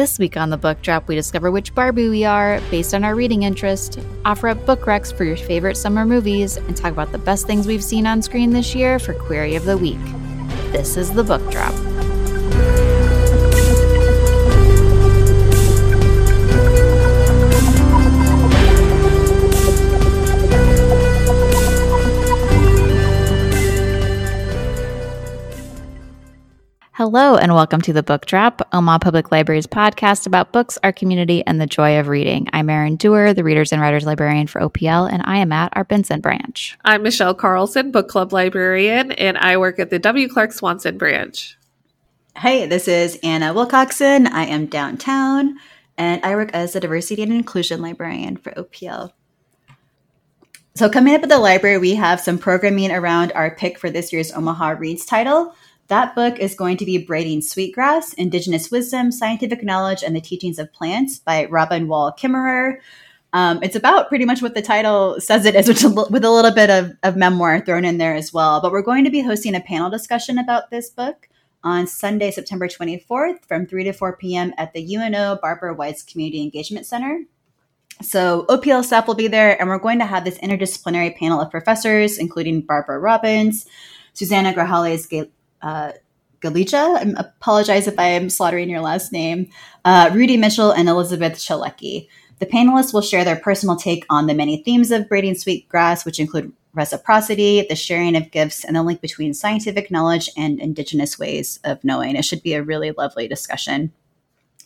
This week on the book drop, we discover which Barbie we are based on our reading interest, offer up book recs for your favorite summer movies, and talk about the best things we've seen on screen this year for Query of the Week. This is the book drop. Hello, and welcome to the Book Drop, Omaha Public Library's podcast about books, our community, and the joy of reading. I'm Erin Dewar, the Readers and Writers Librarian for OPL, and I am at our Benson branch. I'm Michelle Carlson, Book Club Librarian, and I work at the W. Clark Swanson branch. Hey, this is Anna Wilcoxon. I am downtown, and I work as the Diversity and Inclusion Librarian for OPL. So, coming up at the library, we have some programming around our pick for this year's Omaha Reads title. That book is going to be Braiding Sweetgrass Indigenous Wisdom, Scientific Knowledge, and the Teachings of Plants by Robin Wall Kimmerer. Um, it's about pretty much what the title says it is, which with a little bit of, of memoir thrown in there as well. But we're going to be hosting a panel discussion about this book on Sunday, September 24th from 3 to 4 p.m. at the UNO Barbara Weitz Community Engagement Center. So OPL staff will be there, and we're going to have this interdisciplinary panel of professors, including Barbara Robbins, Susanna Grajales uh, Galicia. I apologize if I am slaughtering your last name. Uh, Rudy Mitchell and Elizabeth Chalecki. The panelists will share their personal take on the many themes of braiding sweetgrass, which include reciprocity, the sharing of gifts, and the link between scientific knowledge and indigenous ways of knowing. It should be a really lovely discussion.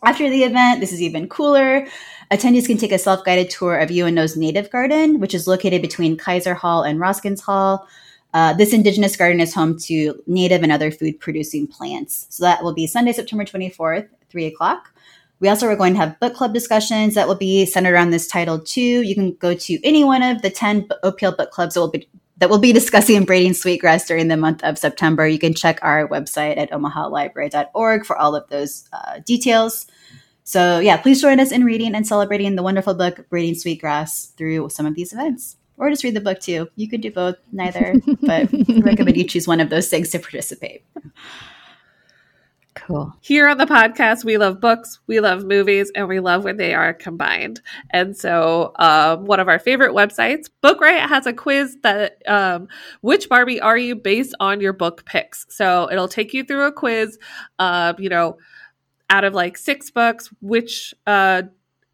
After the event, this is even cooler. Attendees can take a self guided tour of UNO's native garden, which is located between Kayser Hall and Roskens Hall. Uh, this indigenous garden is home to native and other food producing plants. So that will be Sunday, September 24th, 3 o'clock. We also are going to have book club discussions that will be centered around this title too. You can go to any one of the 10 OPL book clubs that will be that will be discussing braiding sweetgrass during the month of September. You can check our website at omahalibrary.org for all of those uh, details. So, yeah, please join us in reading and celebrating the wonderful book Braiding Sweetgrass through some of these events or just read the book too. You could do both, neither, but I recommend you choose one of those things to participate. Cool. Here on the podcast, we love books, we love movies, and we love when they are combined. And so, um, one of our favorite websites, Book Bookriot, has a quiz that um, which Barbie are you based on your book picks. So it'll take you through a quiz. Uh, you know, out of like six books, which uh,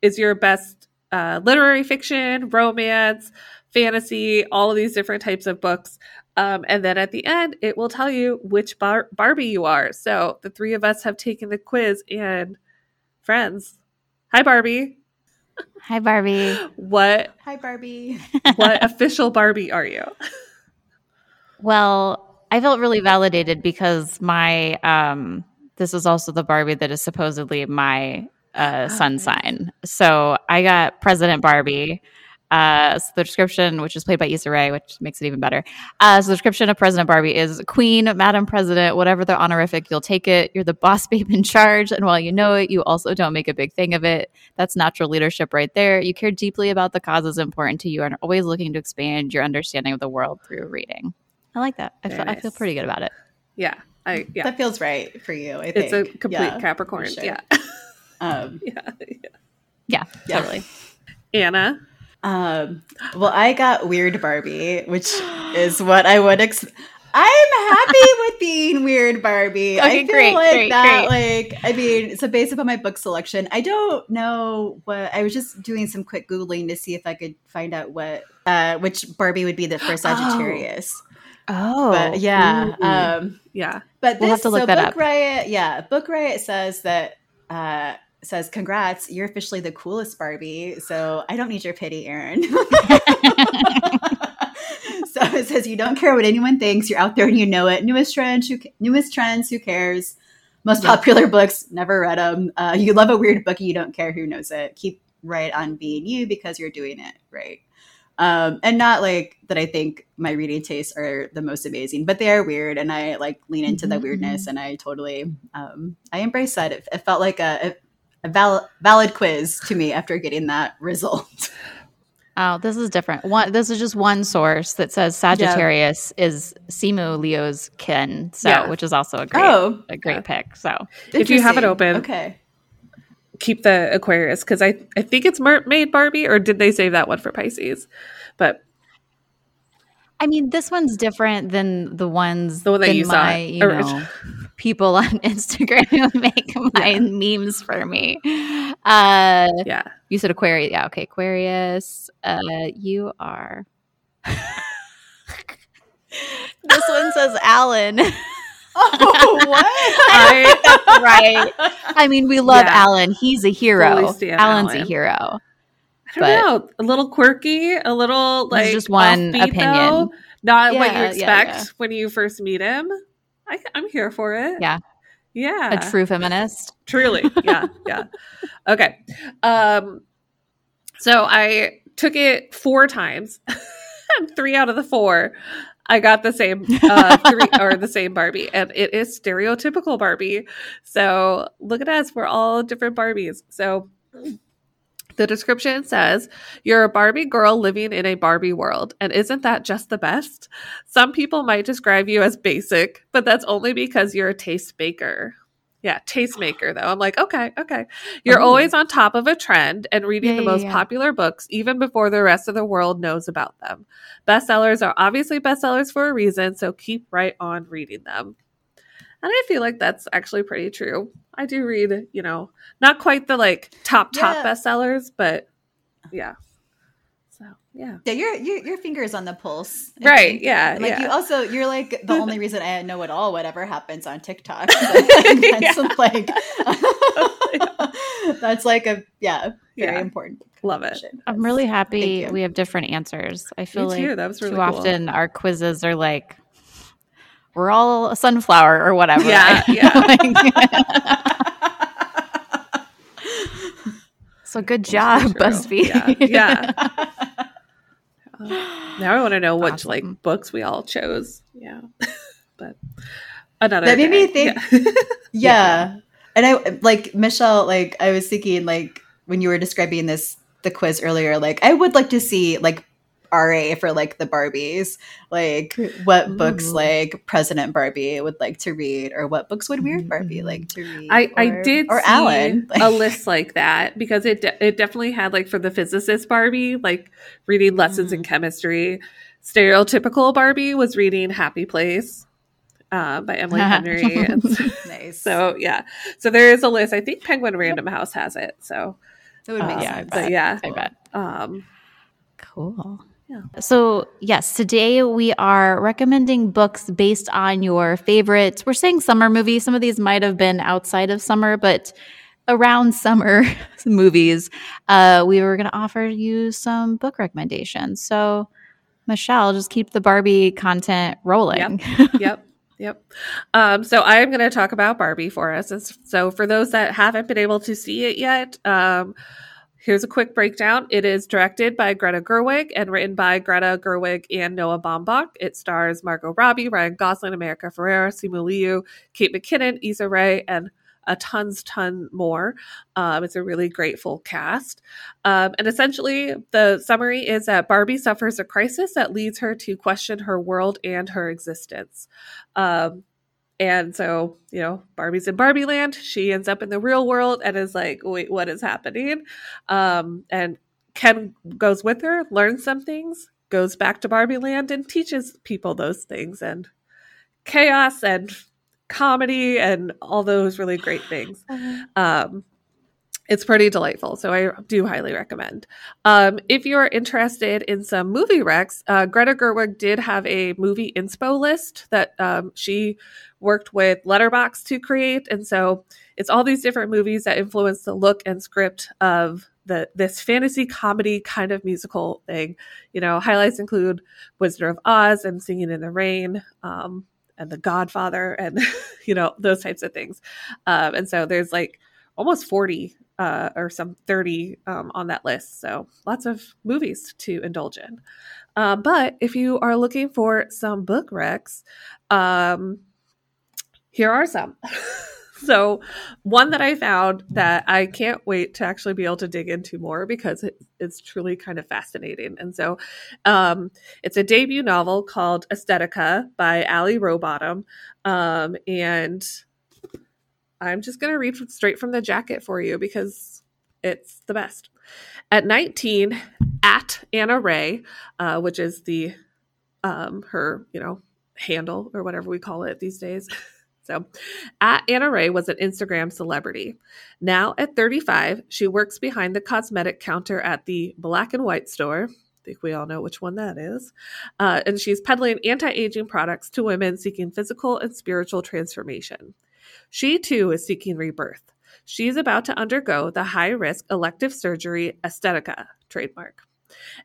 is your best uh, literary fiction, romance, fantasy, all of these different types of books. Um, and then at the end, it will tell you which bar- Barbie you are. So the three of us have taken the quiz and friends. Hi, Barbie. Hi, Barbie. What? Hi, Barbie. what official Barbie are you? Well, I felt really validated because my um, this is also the Barbie that is supposedly my uh, oh, sun sign. So I got President Barbie. Uh, so the description, which is played by Issa Rae, which makes it even better. Uh, so the description of President Barbie is Queen, Madam President, whatever the honorific, you'll take it. You're the boss babe in charge. And while you know it, you also don't make a big thing of it. That's natural leadership right there. You care deeply about the causes important to you and are always looking to expand your understanding of the world through reading. I like that. I feel, nice. I feel pretty good about it. Yeah. I, yeah. That feels right for you. I it's a complete yeah, Capricorn. Sure. Yeah. Um, yeah. Yeah. Yeah. Totally. Anna. Um, well, I got Weird Barbie, which is what I would. Ex- I'm happy with being Weird Barbie. Okay, I feel great, like great, that. Great. Like, I mean, so based upon my book selection, I don't know what. I was just doing some quick googling to see if I could find out what uh, which Barbie would be the first Sagittarius. Oh, but yeah, um, yeah. But this, we'll have to look so that Book up. Riot, yeah, Book Riot says that. Uh, says, Congrats, you're officially the coolest Barbie. So I don't need your pity, Erin. so it says, You don't care what anyone thinks. You're out there and you know it. Newest trends, who, newest trends, who cares? Most popular books, never read them. Uh, you love a weird book, you don't care who knows it. Keep right on being you because you're doing it right. Um, and not like that I think my reading tastes are the most amazing, but they are weird and I like lean into mm-hmm. the weirdness and I totally um, I embrace that. It, it felt like a, it a val- valid quiz to me after getting that result. Oh, this is different. One, this is just one source that says Sagittarius yeah. is Simu Liu's Ken, so yeah. which is also a great, oh, a great yeah. pick. So if you have it open, okay, keep the Aquarius because I I think it's mermaid Barbie or did they save that one for Pisces? But I mean, this one's different than the ones The one that than you saw my, you know, people on Instagram who make my memes for me. Uh, yeah, you said Aquarius, yeah, okay, Aquarius. Uh, you are. this one says Alan. Oh, what? I That's right. I mean, we love Yeah. Alan. He's a hero. Alan's Alan. a hero. I don't But- know, a little quirky, a little like just one offbeat, opinion. though. not what you Yeah, yeah, expect yeah. when you first meet him. I, I'm here for it. Yeah. yeah, A true feminist. Truly. Yeah. Yeah. okay. Um so I took it four times. three out of the four I got the same uh three or the same Barbie. And it is stereotypical Barbie. So look at us. We're all different Barbies. So the description says, You're a Barbie girl living in a Barbie world. And isn't that just the best? Some people might describe you as basic, but that's only because you're a tastemaker. Yeah, tastemaker, though. I'm like, okay, okay. You're Ooh. always on top of a trend and reading Yeah, the yeah, most yeah. popular books even before the rest of the world knows about them. Bestsellers are obviously bestsellers for a reason, so keep right on reading them. And I feel like that's actually pretty true. I do read, you know, not quite the like top top Yeah. bestsellers, but yeah. So yeah, Yeah, your your your finger is on the pulse, Right, think. yeah, like yeah. you also, you're like the only reason I know at all whatever happens on TikTok. So that's Yeah. like that's like a yeah, very Yeah. important. love it. I'm really happy we have different answers. I feel Me like too. That was really too cool. often our quizzes are like, we're all a sunflower or whatever. Yeah, yeah. Like- so good job, true. BuzzFeed. Yeah, oh, Now I want to know which Awesome. like books we all chose. Yeah, but another That made me day. think- Yeah. yeah. And I like Michelle, like I was thinking like when you were describing this the quiz earlier, like I would like to see like RA for like the Barbies, like what books like President Barbie would like to read, or what books would Weird Barbie like to read. I, I did or see Alan. a list like that because it de- it definitely had like for the physicist Barbie like reading lessons Mm. in chemistry. Stereotypical Barbie was reading Happy Place uh, by Emily Henry. And so, nice. so yeah, so there is a list. I think Penguin Random House has it. So that would make yeah, I sense. but yeah, I bet. um, Cool. Yeah. So, yes, today we are recommending books based on your favorites. We're saying summer movies. Some of these might have been outside of summer, but around summer movies, uh, we were going to offer you some book recommendations. So, Michelle, just keep the Barbie content rolling. yep. Yep. Um, so I'm going to talk about Barbie for us. So for those that haven't been able to see it yet, um, here's a quick breakdown. It is directed by Greta Gerwig and written by Greta Gerwig and Noah Baumbach. It stars Margot Robbie, Ryan Gosling, America Ferrera, Simu Liu, Kate McKinnon, Issa Rae, and a tons, ton more. Um, it's a really great full cast. Um, and essentially, the summary is that Barbie suffers a crisis that leads her to question her world and her existence. Um, and so, you know, Barbie's in Barbie land. She ends up in the real world and is like, wait, what is happening? Um, and Ken goes with her, learns some things, goes back to Barbie land and teaches people those things and chaos and comedy and all those really great things. Um, it's pretty delightful, so I do highly recommend. Um, if you're interested in some movie recs, uh, Greta Gerwig did have a movie inspo list that um, she worked with Letterboxd to create, and so it's all these different movies that influence the look and script of the this fantasy comedy kind of musical thing. You know, highlights include Wizard of Oz and Singing in the Rain. Um, and The Godfather, and you know those types of things, um, and so there's like almost 40 uh, or some 30 um, on that list. So lots of movies to indulge in. Uh, but if you are looking for some book recs, um, here are some. so one that I found that I can't wait to actually be able to dig into more because it, it's truly kind of fascinating. And so um, it's a debut novel called Estetica by Allie Rowbottom. Um, and I'm just going to read straight from the jacket for you because it's the best. At 19, at Anna Ray, uh, which is the um, her you know handle or whatever we call it these days. So, at Anna Ray was an Instagram celebrity. Now, at 35, she works behind the cosmetic counter at the Black and White store. I think we all know which one that is. Uh, and she's peddling anti aging products to women seeking physical and spiritual transformation. She too is seeking rebirth. She's about to undergo the high risk elective surgery Estetica trademark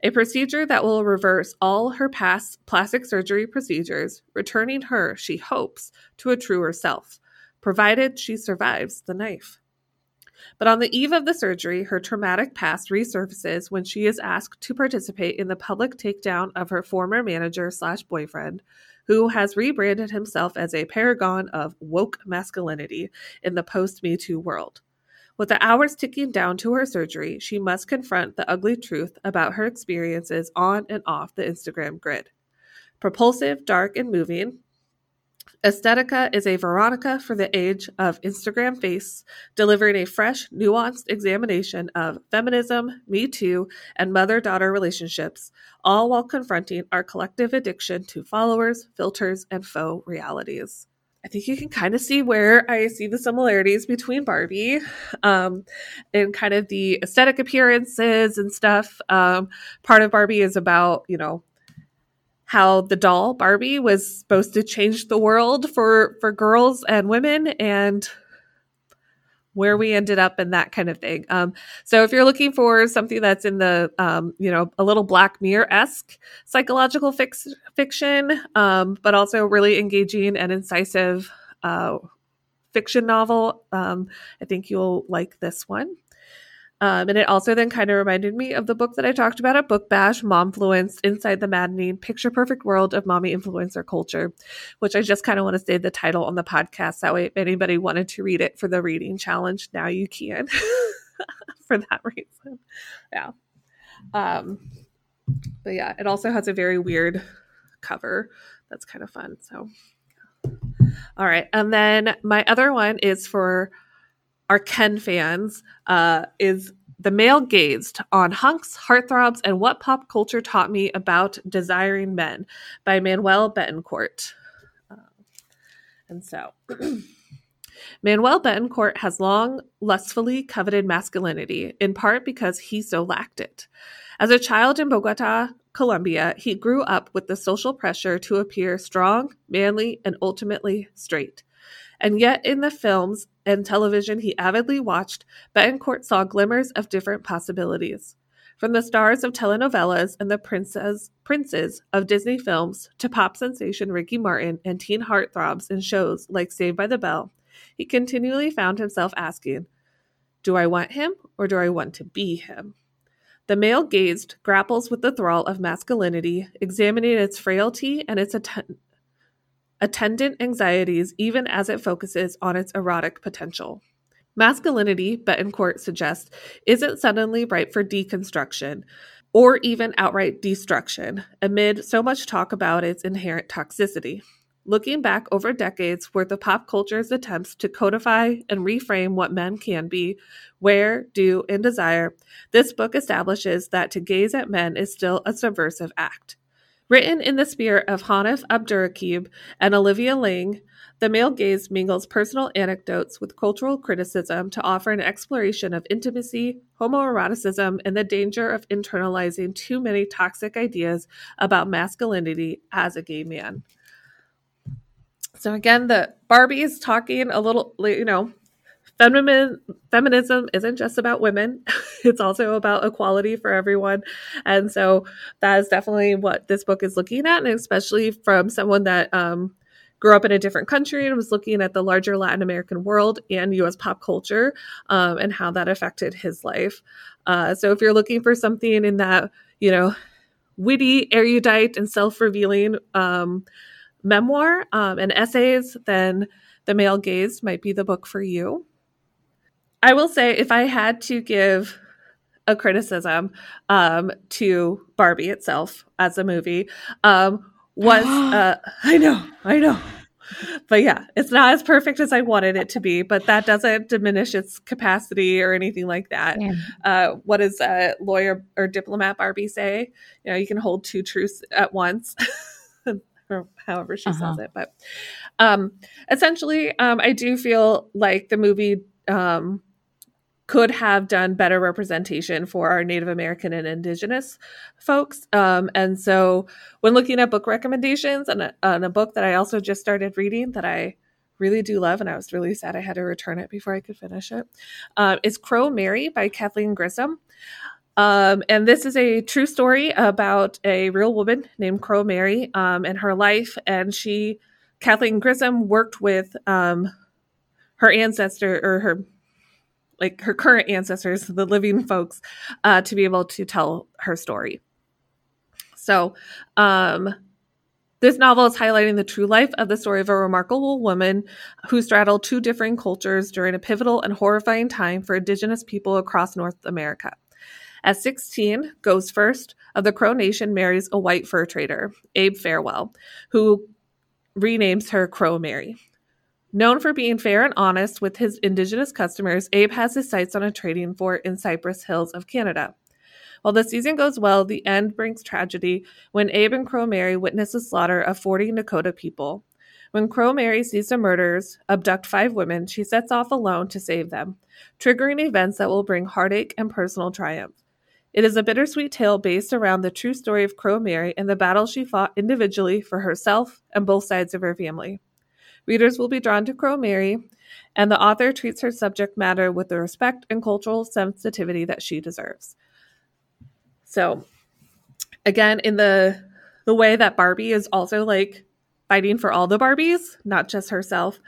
a procedure that will reverse all her past plastic surgery procedures, returning her, she hopes, to a truer self, provided she survives the knife. But on the eve of the surgery, her traumatic past resurfaces when she is asked to participate in the public takedown of her former manager slash boyfriend, who has rebranded himself as a paragon of woke masculinity in the post Me Too world. With the hours ticking down to her surgery, she must confront the ugly truth about her experiences on and off the Instagram grid. Propulsive, dark, and moving, Estetica is a Veronica for the age of Instagram face, delivering a fresh, nuanced examination of feminism, Me Too, and mother daughter relationships, all while confronting our collective addiction to followers, filters, and faux realities. I think you can kind of see where I see the similarities between Barbie um, and kind of the aesthetic appearances and stuff. Um, part of Barbie is about, you know, how the doll Barbie was supposed to change the world for for girls and women and where we ended up and that kind of thing. Um, so if you're looking for something that's in the, um, you know, a little Black Mirror esque psychological fix- fiction, um, but also really engaging and incisive uh, fiction novel, um, I think you'll like this one. Um, and it also then kind of reminded me of the book that I talked about at Book Bash, Momfluenced Inside the Maddening Picture Perfect World of Mommy Influencer Culture, which I just kind of want to say the title on the podcast. That way, if anybody wanted to read it for the reading challenge, now you can for that reason. Yeah. Um, but yeah, it also has a very weird cover that's kind of fun. So, all right. And then my other one is for our Ken fans uh, is The Male Gazed on Hunks, Heartthrobs, and What Pop Culture Taught Me About Desiring Men by Manuel Betancourt. Uh, and so, Manuel Betancourt has long lustfully coveted masculinity, in part because he so lacked it. As a child in Bogota, Colombia, he grew up with the social pressure to appear strong, manly, and ultimately straight. And yet, in the films and television he avidly watched, Betancourt saw glimmers of different possibilities. From the stars of telenovelas and the princes, princes of Disney films to pop sensation Ricky Martin and teen heartthrobs in shows like Saved by the Bell, he continually found himself asking, Do I want him or do I want to be him? The male gazed grapples with the thrall of masculinity, examining its frailty and its att- attendant anxieties even as it focuses on its erotic potential. Masculinity, Betancourt suggests, isn't suddenly ripe for deconstruction or even outright destruction amid so much talk about its inherent toxicity. Looking back over decades worth of pop culture's attempts to codify and reframe what men can be, wear, do, and desire, this book establishes that to gaze at men is still a subversive act. Written in the spirit of Hanif Abdurraqib and Olivia Laing, The Male Gaze mingles personal anecdotes with cultural criticism to offer an exploration of intimacy, homoeroticism, and the danger of internalizing too many toxic ideas about masculinity as a gay man. So again, the Barbie is talking a little, you know, Feminism, feminism isn't just about women it's also about equality for everyone. And so that is definitely what this book is looking at. And especially from someone that um, grew up in a different country and was looking at the larger latin american world and us pop culture um, and how that affected his life. Uh, so if you're looking for something in that you know witty erudite and self-revealing um, memoir um, and essays then the male gaze might be the book for you. I will say, if I had to give a criticism um, to Barbie itself as a movie, um, was uh, I know, I know, but yeah, it's not as perfect as I wanted it to be, but that doesn't diminish its capacity or anything like that. Yeah. Uh, what does a lawyer or diplomat Barbie say? You know, you can hold two truths at once. or however she uh-huh. says it. But um, essentially, um, I do feel like the movie um, could have done better representation for our Native American and Indigenous folks. Um, and so, when looking at book recommendations and a, and a, book that I also just started reading that I really do love, and I was really sad I had to return it before I could finish it, uh, is Crow Mary by Kathleen Grissom. Um, and this is a true story about a real woman named Crow Mary um, and her life. And she, Kathleen Grissom, worked with um, her ancestor or her like her current ancestors, the living folks, uh, to be able to tell her story. So, um, this novel is highlighting the true life of the story of a remarkable woman who straddled two differing cultures during a pivotal and horrifying time for Indigenous people across North America. At 16, Goes First of the Crow Nation marries a white fur trader, Abe Farwell, who renames her Crow Mary. Known for being fair and honest with his indigenous customers, Abe has his sights on a trading fort in Cypress Hills of Canada. While the season goes well, the end brings tragedy when Abe and Crow Mary witness the slaughter of 40 Nakota people. When Crow Mary sees the murderers abduct five women, she sets off alone to save them, triggering events that will bring heartache and personal triumph. It is a bittersweet tale based around the true story of Crow Mary and the battle she fought individually for herself and both sides of her family. Readers will be drawn to Crow Mary, and the author treats her subject matter with the respect and cultural sensitivity that she deserves. So, again, in the the way that Barbie is also like fighting for all the Barbies, not just herself.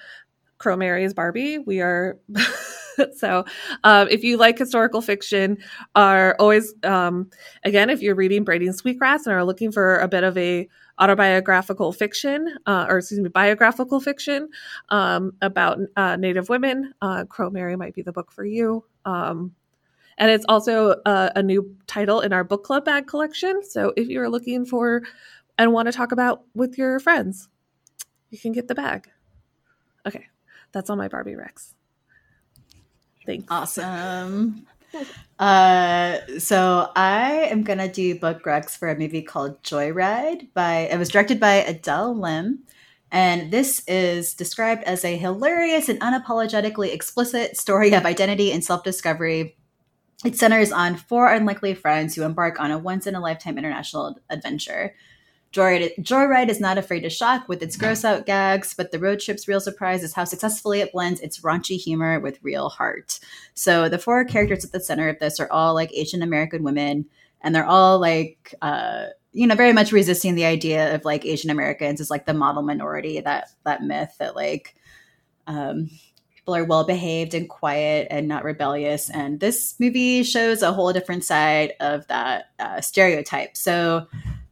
Crow Mary is Barbie. We are so um, if you like historical fiction are always um, again if you're reading braiding sweetgrass and are looking for a bit of a autobiographical fiction, uh, or excuse me, biographical fiction um, about uh, Native women. Uh, Crow Mary might be the book for you. Um, and it's also a, a, new title in our book club bag collection. So if you're looking for and want to talk about with your friends, you can get the bag. Okay, that's all my Barbie Rex. Thanks. Awesome. Uh, so I am gonna do book recs for a movie called Joyride by it was directed by Adele Lim. And this is described as a hilarious and unapologetically explicit story of identity and self discovery. It centers on four unlikely friends who embark on a once in a lifetime international adventure. Joyride, Joyride is not afraid to shock with its gross out gags, but the road trip's real surprise is how successfully it blends its raunchy humor with real heart. So the four characters at the center of this are all like Asian American women, and they're all like, uh, you know, very much resisting the idea of like Asian Americans as like the model minority that that myth that like um, people are well behaved and quiet and not rebellious. And this movie shows a whole different side of that uh, stereotype. So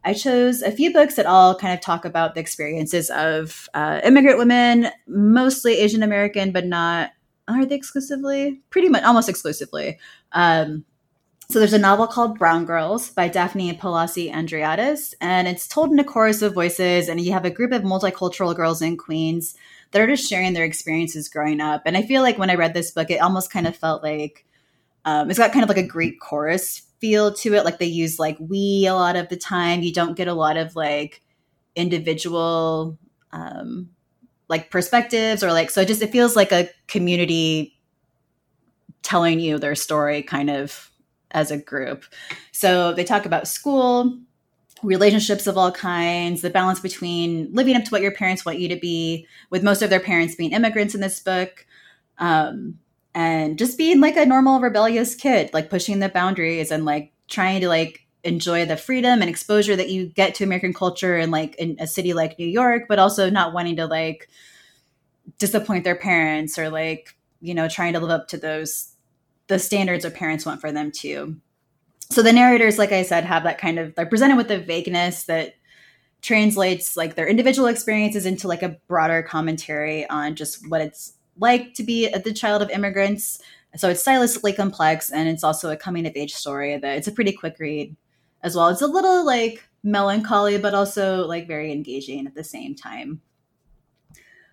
I chose a few books that all kind of talk about the experiences of uh, immigrant women, mostly Asian American, but not, are they exclusively? Pretty much, almost exclusively. Um, so there's a novel called Brown Girls by Daphne Palasi Andreadis, and it's told in a chorus of voices, and you have a group of multicultural girls in Queens that are just sharing their experiences growing up. And I feel like when I read this book, it almost kind of felt like um, it's got kind of like a Greek chorus feel to it. Like they use like we a lot of the time. You don't get a lot of like individual um, like perspectives or like so it just it feels like a community telling you their story kind of as a group. So they talk about school, relationships of all kinds, the balance between living up to what your parents want you to be, with most of their parents being immigrants in this book. Um, and just being like a normal rebellious kid, like pushing the boundaries and like trying to like enjoy the freedom and exposure that you get to American culture and like in a city like New York, but also not wanting to like disappoint their parents or like, you know, trying to live up to those the standards their parents want for them too. So the narrators, like I said, have that kind of they're presented with the vagueness that translates like their individual experiences into like a broader commentary on just what it's like to be the child of immigrants. So it's stylistically complex and it's also a coming of age story that it's a pretty quick read as well. It's a little like melancholy, but also like very engaging at the same time.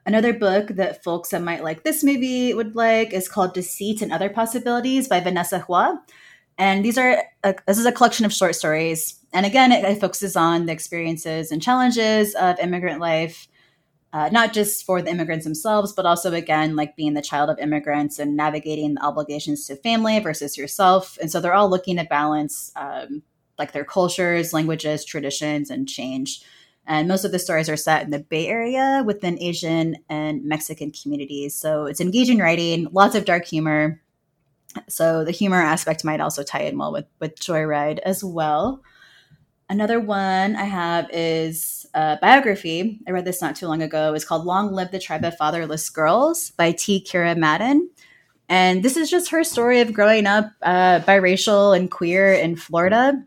Another book that folks that might like this movie would like is called Deceit and Other Possibilities by Vanessa Hua. And these are a, this is a collection of short stories. And again, it, it focuses on the experiences and challenges of immigrant life, uh, not just for the immigrants themselves, but also again, like being the child of immigrants and navigating the obligations to family versus yourself. And so they're all looking to balance um, like their cultures, languages, traditions, and change. And most of the stories are set in the Bay Area within Asian and Mexican communities. So it's engaging writing, lots of dark humor. So the humor aspect might also tie in well with, with Joyride as well. Another one I have is a biography. I read this not too long ago. It's called Long Live the Tribe of Fatherless Girls by T. Kira Madden. And this is just her story of growing up uh, biracial and queer in Florida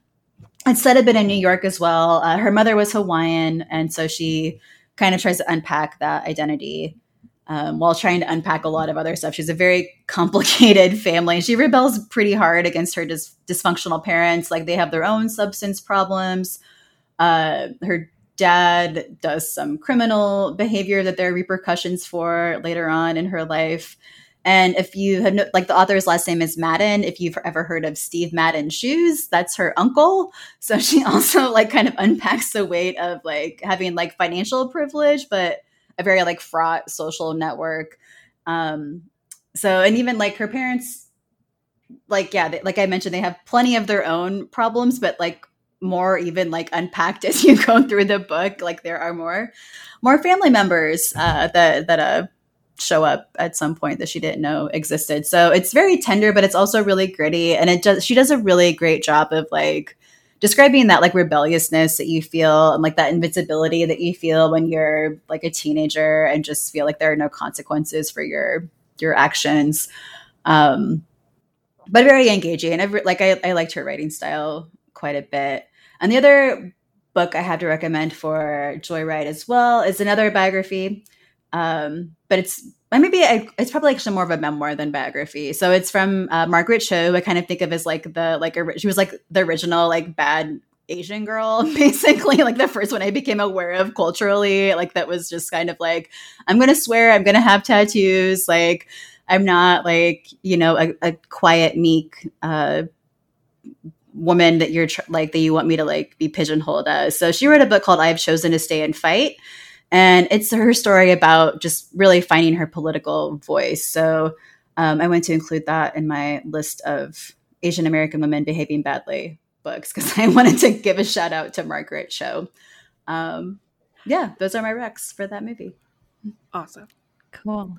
instead of been in New York as well. Uh, her mother was Hawaiian, and so she kind of tries to unpack that identity um, while trying to unpack a lot of other stuff. She's a very complicated family. She rebels pretty hard against her dis- dysfunctional parents. Like they have their own substance problems. Uh, her dad does some criminal behavior that there are repercussions for later on in her life. And if you have, no, like the author's last name is Madden, if you've ever heard of Steve Madden shoes, that's her uncle. So she also like kind of unpacks the weight of like having like financial privilege, but a very like fraught social network. Um, so, and even like her parents, like, yeah, they, like I mentioned, they have plenty of their own problems, but like more even like unpacked as you go through the book. Like there are more, more family members uh, that, that, uh, show up at some point that she didn't know existed. So it's very tender, but it's also really gritty. And it does she does a really great job of like describing that like rebelliousness that you feel and like that invincibility that you feel when you're like a teenager and just feel like there are no consequences for your your actions. Um but very engaging. And like I, I liked her writing style quite a bit. And the other book I have to recommend for Joyride as well is another biography um, but it's maybe it's probably actually more of a memoir than biography. So it's from uh, Margaret Cho. I kind of think of as like the like she was like the original like bad Asian girl, basically, like the first one I became aware of culturally. Like that was just kind of like, I'm gonna swear, I'm gonna have tattoos. Like I'm not like you know a, a quiet, meek uh, woman that you're tr- like that you want me to like be pigeonholed as. So she wrote a book called "I've Chosen to Stay and Fight." And it's her story about just really finding her political voice. So um, I went to include that in my list of Asian American women behaving badly books because I wanted to give a shout out to Margaret Cho. Um, yeah, those are my recs for that movie. Awesome. Cool.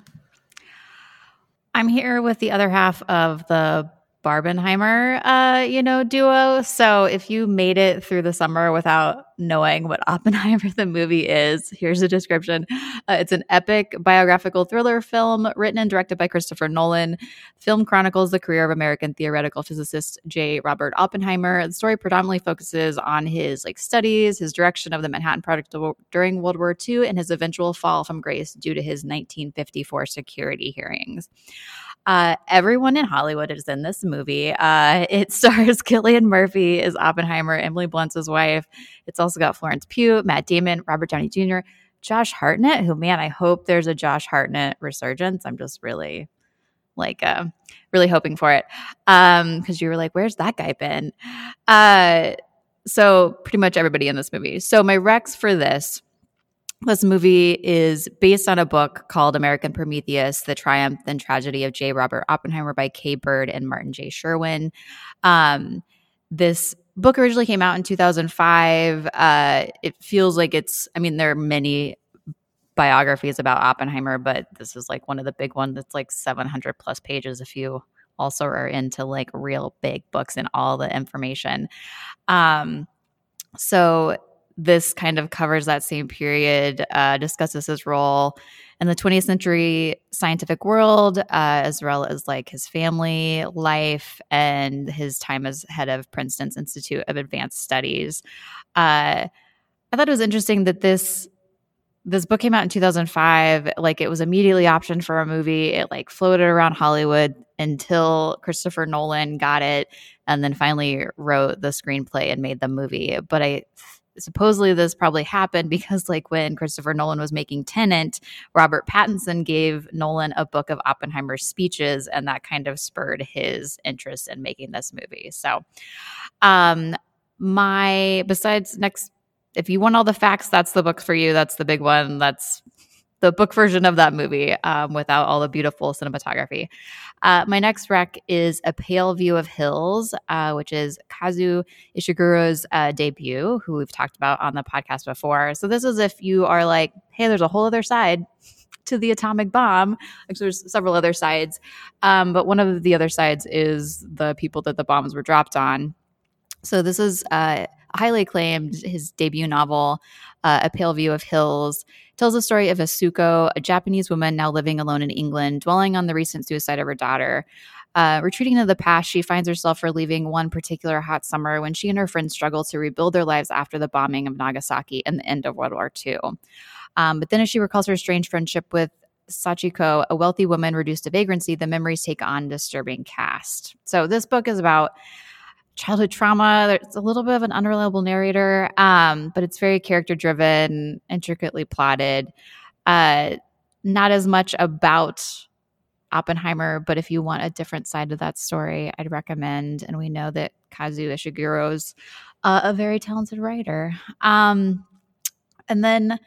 I'm here with the other half of the Barbenheimer, uh, you know, duo. So if you made it through the summer without knowing what Oppenheimer the movie is, here's a description. Uh, it's an epic biographical thriller film written and directed by Christopher Nolan. Film chronicles the career of American theoretical physicist J. Robert Oppenheimer. The story predominantly focuses on his like studies, his direction of the Manhattan Project during World War II, and his eventual fall from grace due to his 1954 security hearings. Uh, everyone in Hollywood is in this movie. Uh, it stars Cillian Murphy as Oppenheimer, Emily Blunt's his wife. It's also got Florence Pugh, Matt Damon, Robert Downey Jr., Josh Hartnett, who, man, I hope there's a Josh Hartnett resurgence. I'm just really like uh really hoping for it um because you were like where's that guy been uh so pretty much everybody in this movie so my recs for this this movie is based on a book called American Prometheus The Triumph and Tragedy of J. Robert Oppenheimer by Kai Bird and Martin J. Sherwin. Um, this book originally came out in 2005. Uh, it feels like it's, I mean, there are many biographies about Oppenheimer, but this is like one of the big ones that's like 700 plus pages if you also are into like real big books and all the information. Um, so this kind of covers that same period, uh, discusses his role in the 20th century scientific world, uh, as well as like his family life and his time as head of Princeton's Institute of Advanced Studies. Uh, I thought it was interesting that this this book came out in 2005 like it was immediately optioned for a movie. It like floated around hollywood until christopher nolan got it and then finally wrote the screenplay and made the movie. But i supposedly this probably happened because like when Christopher Nolan was making Tenet, Robert Pattinson gave Nolan a book of Oppenheimer's speeches and that kind of spurred his interest in making this movie. So um my besides next if you want all the facts, that's the book for you. That's the big one. That's the book version of that movie um, without all the beautiful cinematography. Uh, my next rec is A Pale View of Hills, uh, which is Kazuo Ishiguro's uh, debut, who we've talked about on the podcast before. So, this is if you are like, hey, there's a whole other side to the atomic bomb. Like, there's several other sides. Um, but one of the other sides is the people that the bombs were dropped on. So, this is uh, highly acclaimed, his debut novel, uh, A Pale View of Hills, tells the story of Etsuko, a Japanese woman now living alone in England, dwelling on the recent suicide of her daughter. Uh, retreating to the past, she finds herself relieving one particular hot summer when she and her friends struggle to rebuild their lives after the bombing of Nagasaki and the end of World War II. Um, but then, as she recalls her strange friendship with Sachiko, a wealthy woman reduced to vagrancy, the memories take on disturbing cast. So, this book is about childhood trauma. It's a little bit of an unreliable narrator, um, but it's very character driven, intricately plotted. Uh, not as much about Oppenheimer, but if you want a different side of that story, I'd recommend. And we know that Kazuo Ishiguro's uh, a very talented writer. Um, and then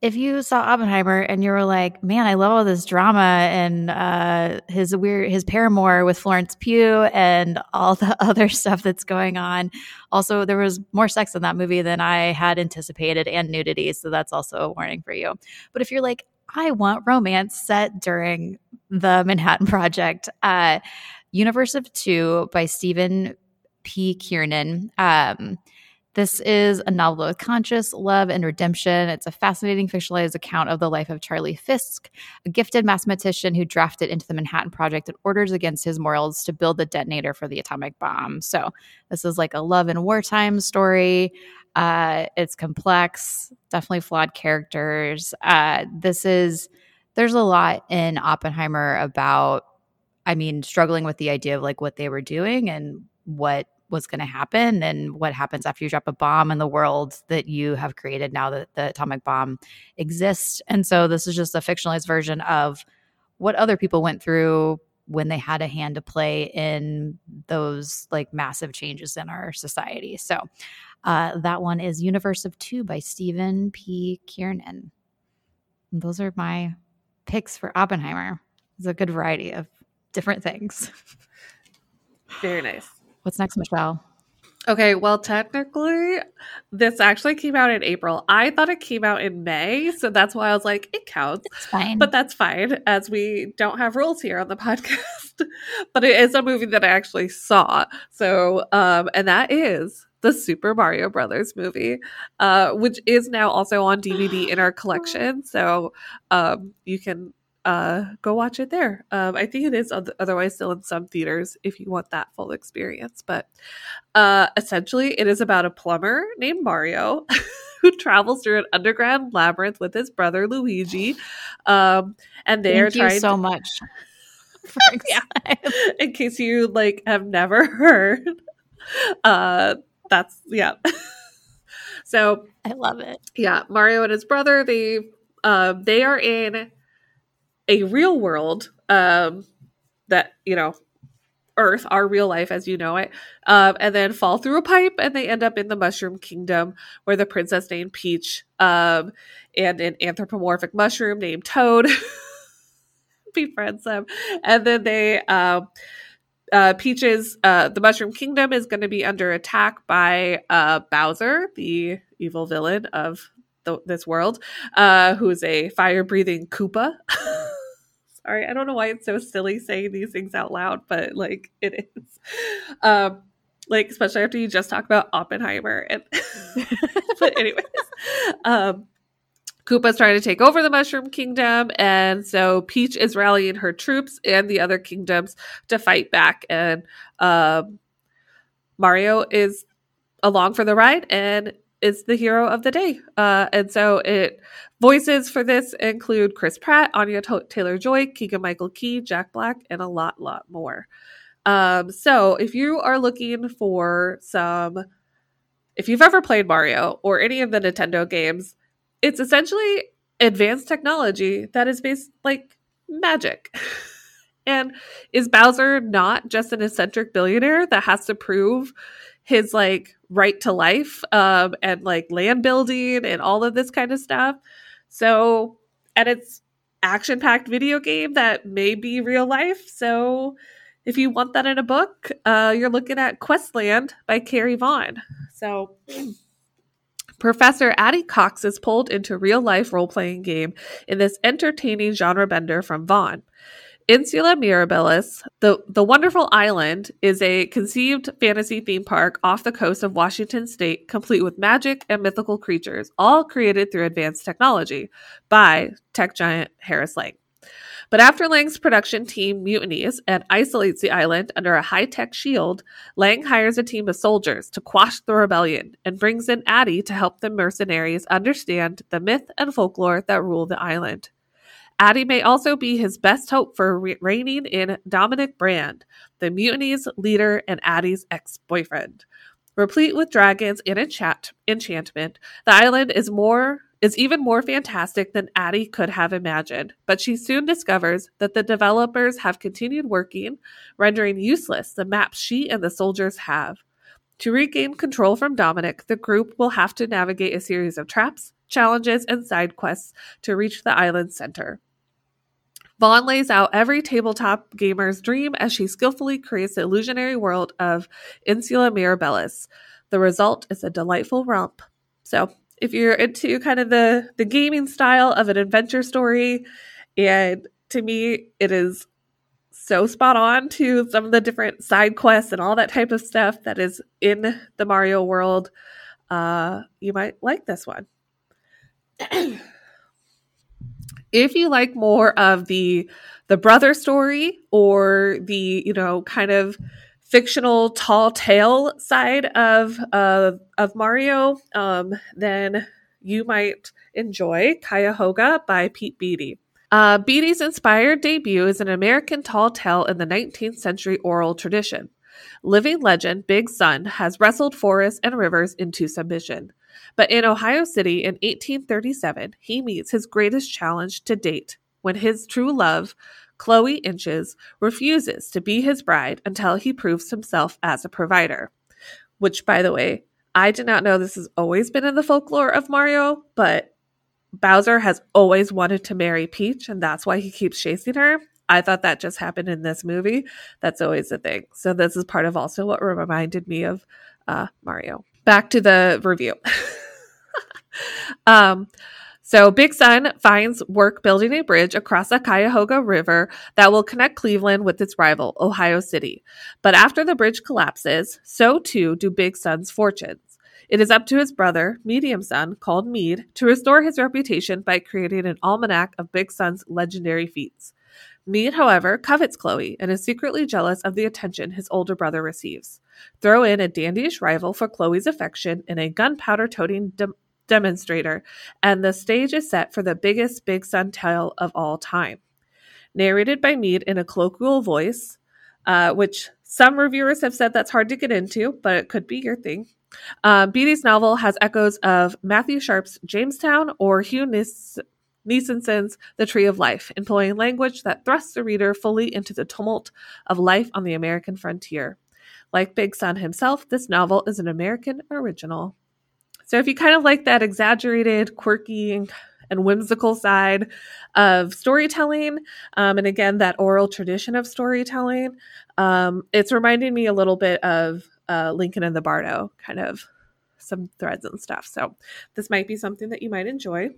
if you saw Oppenheimer and you were like, man, I love all this drama and uh, his weird his paramour with Florence Pugh and all the other stuff that's going on. Also, there was more sex in that movie than I had anticipated and nudity, so that's also a warning for you. But if you're like, I want romance set during the Manhattan Project, uh, Universe of Two by Stephen P. Kiernan. Um, this is a novel of conscious love and redemption. It's a fascinating fictionalized account of the life of Charlie Fisk, a gifted mathematician who drafted into the Manhattan Project and orders against his morals to build the detonator for the atomic bomb. So, this is like a love and wartime story. Uh, it's complex, definitely flawed characters. Uh, this is, there's a lot in Oppenheimer about, I mean, struggling with the idea of like what they were doing and what was going to happen and what happens after you drop a bomb in the world that you have created now that the atomic bomb exists. And so this is just a fictionalized version of what other people went through when they had a hand to play in those like massive changes in our society. So uh, that one is Universe of Two by Stephen P. Kiernan. And those are my picks for Oppenheimer. It's a good variety of different things. Very nice. What's next, Michelle? Okay, well, technically, this actually came out in April. I thought it came out in May, so that's why I was like, it counts. It's fine. But that's fine, as we don't have rules here on the podcast. but it is a movie that I actually saw. So, um, and that is the Super Mario Brothers movie, uh, which is now also on DVD in our collection. So, um, you can uh, go watch it there. Um, I think it is otherwise still in some theaters if you want that full experience. But uh, essentially, it is about a plumber named Mario who travels through an underground labyrinth with his brother Luigi, um, and they Thank are trying so much. yeah. In case you like have never heard, uh, that's yeah. so I love it. Yeah, Mario and his brother they uh, they are in a real world um, that you know earth our real life as you know it um, and then fall through a pipe and they end up in the mushroom kingdom where the princess named peach um, and an anthropomorphic mushroom named toad befriends them and then they um, uh, Peach's uh, the Mushroom Kingdom is going to be under attack by uh, Bowser, the evil villain of the, this world, uh, who is a fire breathing Koopa. Sorry, I don't know why it's so silly saying these things out loud, but like it is. Um, like especially after you just talk about Oppenheimer and but anyways. Um Koopa's trying to take over the Mushroom Kingdom, and so Peach is rallying her troops and the other kingdoms to fight back. And um, Mario is along for the ride and is the hero of the day. Uh, and so it voices for this include Chris Pratt, Anya Taylor Joy, Keegan Michael Key, Jack Black, and a lot, lot more. Um, so if you are looking for some if you've ever played Mario or any of the Nintendo games, it's essentially advanced technology that is based like magic. and is Bowser not just an eccentric billionaire that has to prove his like right to life um, and like land building and all of this kind of stuff? So, and it's action packed video game that may be real life. So, if you want that in a book, uh, you're looking at Questland by Carrie Vaughn. So, Professor Addie Cox is pulled into real life role playing game in this entertaining genre bender from Vaughn. Insula Mirabilis, the, the wonderful island, is a conceived fantasy theme park off the coast of Washington state, complete with magic and mythical creatures, all created through advanced technology by tech giant Harris Lang. But after Lang's production team mutinies and isolates the island under a high tech shield, Lang hires a team of soldiers to quash the rebellion and brings in Addie to help the mercenaries understand the myth and folklore that rule the island. Addie may also be his best hope for re- reining in Dominic Brand, the mutiny's leader and Addie's ex boyfriend. Replete with dragons and enchant- enchantment, the island is more is even more fantastic than Addie could have imagined, but she soon discovers that the developers have continued working, rendering useless the maps she and the soldiers have. To regain control from Dominic, the group will have to navigate a series of traps, challenges, and side quests to reach the island's center. Vaughn lays out every tabletop gamer's dream as she skillfully creates the illusionary world of Insula Mirabilis. The result is a delightful romp. So, if you're into kind of the the gaming style of an adventure story, and to me, it is so spot on to some of the different side quests and all that type of stuff that is in the Mario world. Uh, you might like this one. if you like more of the the brother story or the you know kind of fictional tall tale side of uh, of Mario, um, then you might enjoy Cuyahoga by Pete Beatty. Uh, Beatty's inspired debut is an American tall tale in the 19th century oral tradition. Living legend Big Sun has wrestled forests and rivers into submission. But in Ohio City in 1837, he meets his greatest challenge to date when his true love, Chloe Inches, refuses to be his bride until he proves himself as a provider. Which, by the way, I did not know this has always been in the folklore of Mario, but Bowser has always wanted to marry Peach, and that's why he keeps chasing her. I thought that just happened in this movie. That's always a thing. So, this is part of also what reminded me of uh, Mario. Back to the review. um, so Big Sun finds work building a bridge across the Cuyahoga River that will connect Cleveland with its rival, Ohio City. But after the bridge collapses, so too do Big Sun's fortunes. It is up to his brother, Medium son, called Mead, to restore his reputation by creating an almanac of Big Sun's legendary feats. Mead, however, covets Chloe and is secretly jealous of the attention his older brother receives. Throw in a dandyish rival for Chloe's affection in a gunpowder toting de- demonstrator, and the stage is set for the biggest Big Sun tale of all time. Narrated by Mead in a colloquial voice, uh, which some reviewers have said that's hard to get into, but it could be your thing. Beatty's novel has echoes of Matthew Sharpe's Jamestown or Hugh Nis- Nissenson's The Tree of Life, employing language that thrusts the reader fully into the tumult of life on the American frontier. Like Big Sun himself, this novel is an American original. So if you kind of like that exaggerated, quirky, and, whimsical side of storytelling, um, and again, that oral tradition of storytelling, um, it's reminding me a little bit of uh, Lincoln in the Bardo, kind of some threads and stuff. So this might be something that you might enjoy.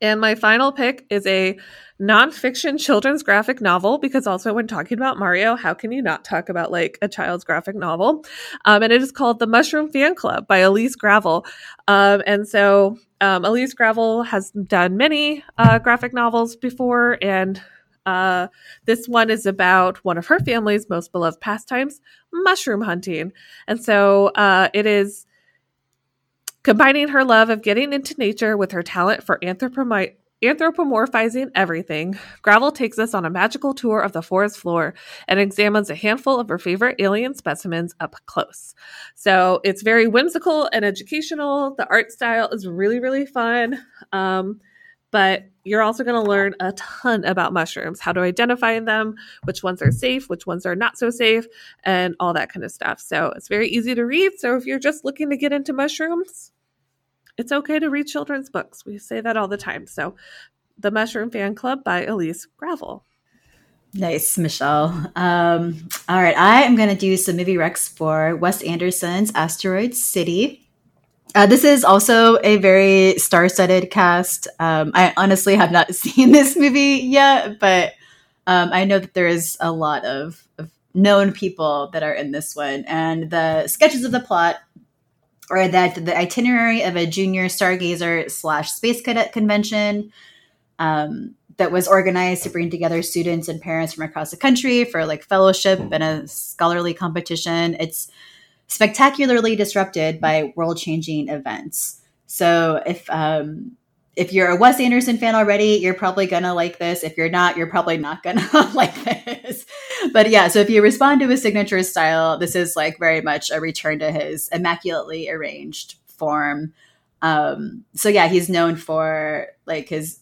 And my final pick is a nonfiction children's graphic novel because also when talking about Mario, how can you not talk about like a child's graphic novel? Um, and it is called The Mushroom Fan Club by Elise Gravel. Um, and so um, Elise Gravel has done many uh, graphic novels before, and uh, this one is about one of her family's most beloved pastimes, mushroom hunting. And so uh, it is combining her love of getting into nature with her talent for anthropomy- Anthropomorphizing everything, Gravel takes us on a magical tour of the forest floor and examines a handful of her favorite alien specimens up close. So it's very whimsical and educational. The art style is really, really fun. Um, but you're also going to learn a ton about mushrooms, how to identify them, which ones are safe, which ones are not so safe, and all that kind of stuff. So it's very easy to read. So if you're just looking to get into mushrooms, it's okay to read children's books. We say that all the time. So, The Mushroom Fan Club by Elise Gravel. Nice, Michelle. Um, all right, I am going to do some movie recs for Wes Anderson's Asteroid City. Uh, this is also a very star-studded cast. Um, I honestly have not seen this movie yet, but um, I know that there is a lot of, of known people that are in this one, and the sketches of the plot or that the itinerary of a junior stargazer slash space cadet convention um, that was organized to bring together students and parents from across the country for like fellowship and a scholarly competition. It's spectacularly disrupted by world changing events. So if um, if you're a Wes Anderson fan already, you're probably gonna like this. If you're not, you're probably not gonna like this. But yeah, so if you respond to his signature style, this is like very much a return to his immaculately arranged form. Um, so yeah, he's known for like his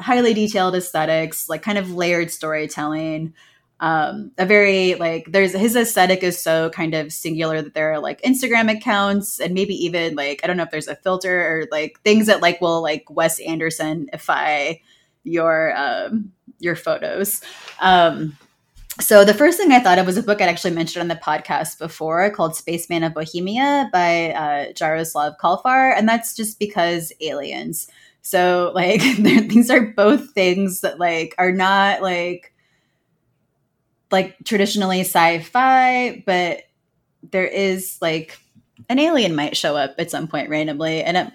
highly detailed aesthetics, like kind of layered storytelling um, a very like there's his aesthetic is so kind of singular that there are like Instagram accounts and maybe even like I don't know if there's a filter or like things that like will like Wes Anderson Andersonify your um, your photos. Um, so the first thing I thought of was a book I'd actually mentioned on the podcast before called Spaceman of Bohemia by uh, Jaroslav Kalfar, and that's just because aliens. So like these are both things that like are not like like traditionally sci-fi, but there is like an alien might show up at some point randomly, and it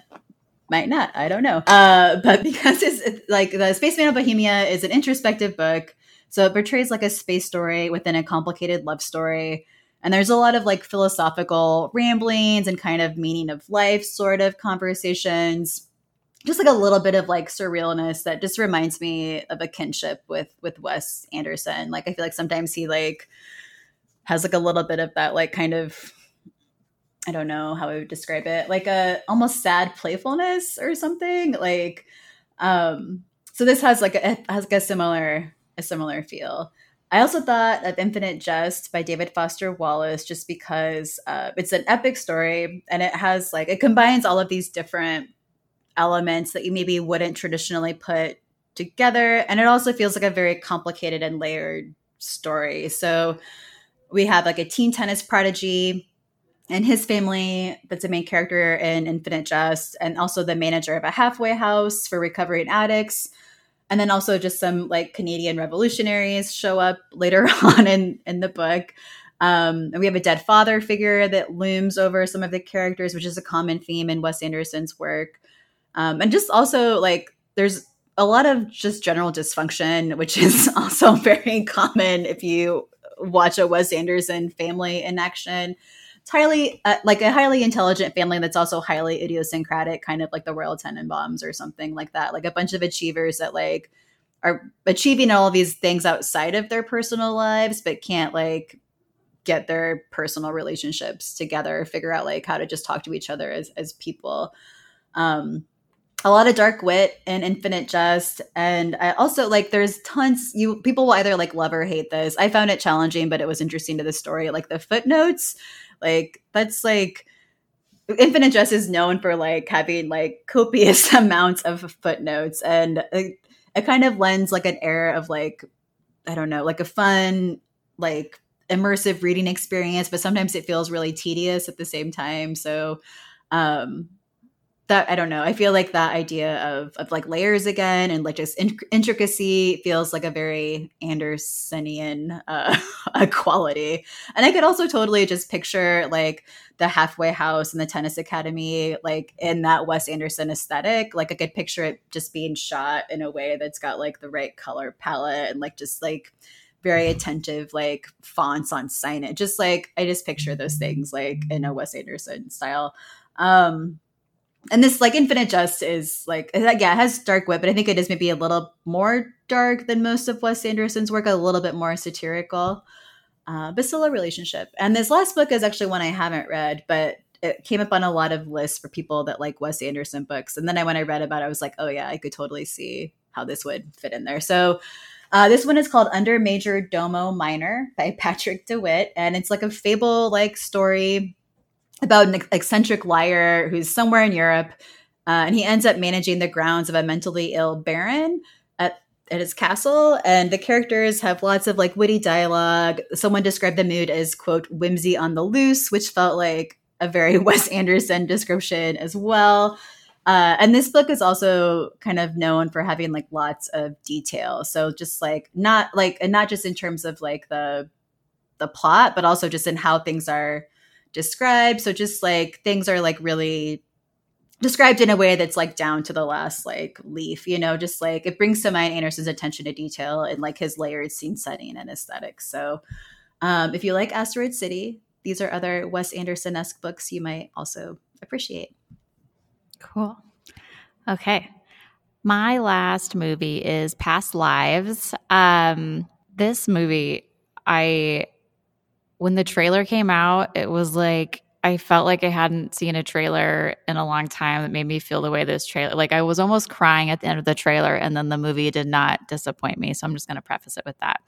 might not. I don't know. Uh, but because it's, like the Spaceman of Bohemia is an introspective book, so it portrays like a space story within a complicated love story. And there's a lot of like philosophical ramblings and kind of meaning of life sort of conversations just like a little bit of like surrealness that just reminds me of a kinship with with Wes Anderson. Like I feel like sometimes he like has like a little bit of that like kind of I don't know how I would describe it, like a almost sad playfulness or something. Like um so this has like a has like a similar a similar feel. I also thought of Infinite Jest by David Foster Wallace just because uh, it's an epic story and it has like it combines all of these different elements that you maybe wouldn't traditionally put together. And it also feels like a very complicated and layered story. So we have like a teen tennis prodigy and his family that's a main character in Infinite Jest, and also the manager of a halfway house for recovering addicts. And then also just some like Canadian revolutionaries show up later on in, in the book. Um, and we have a dead father figure that looms over some of the characters, which is a common theme in Wes Anderson's work. Um, and just also like there's a lot of just general dysfunction, which is also very common if you watch a Wes Anderson family in action. It's highly uh, like a highly intelligent family that's also highly idiosyncratic, kind of like the Royal Tenenbaums or something like that. Like a bunch of achievers that like are achieving all these things outside of their personal lives, but can't like get their personal relationships together, figure out like how to just talk to each other as as people. Um, a lot of dark wit and infinite jest and i also like there's tons you people will either like love or hate this i found it challenging but it was interesting to the story like the footnotes like that's like infinite jest is known for like having like copious amounts of footnotes and it, it kind of lends like an air of like i don't know like a fun like immersive reading experience but sometimes it feels really tedious at the same time. So um that I don't know. I feel like that idea of of like layers again and like just in- intricacy feels like a very Andersonian uh, quality. And I could also totally just picture like the halfway house and the tennis academy like in that Wes Anderson aesthetic. Like I could picture it just being shot in a way that's got like the right color palette and like just like very attentive like fonts on signage. Just like I just picture those things like in a Wes Anderson style. Um and this like Infinite Jest is like yeah, it has dark wit, but I think it is maybe a little more dark than most of Wes Anderson's work, a little bit more satirical, uh, but still a relationship. And this last book is actually one I haven't read, but it came up on a lot of lists for people that like Wes Anderson books. And then I, when I read about it, I was like, oh yeah, I could totally see how this would fit in there. So uh, this one is called Undermajordomo Minor by Patrick DeWitt, and it's like a fable like story about an eccentric liar who's somewhere in Europe, uh, and he ends up managing the grounds of a mentally ill baron at at his castle. And the characters have lots of like witty dialogue. Someone described the mood as quote whimsy on the loose, which felt like a very Wes Anderson description as well. Uh, and this book is also kind of known for having like lots of detail. So just like not like and not just in terms of like the the plot, but also just in how things are described. So just like things are like really described in a way that's like down to the last like leaf, you know, just like it brings to mind Anderson's attention to detail and like his layered scene setting and aesthetics. So um, if you like Asteroid City, these are other Wes Anderson esque books you might also appreciate. Cool. Okay. My last movie is Past Lives. Um, this movie, I, when the trailer came out, it was like, I felt like I hadn't seen a trailer in a long time that made me feel the way this trailer. Like I was almost crying at the end of the trailer, and then the movie did not disappoint me. So I'm just going to preface it with that.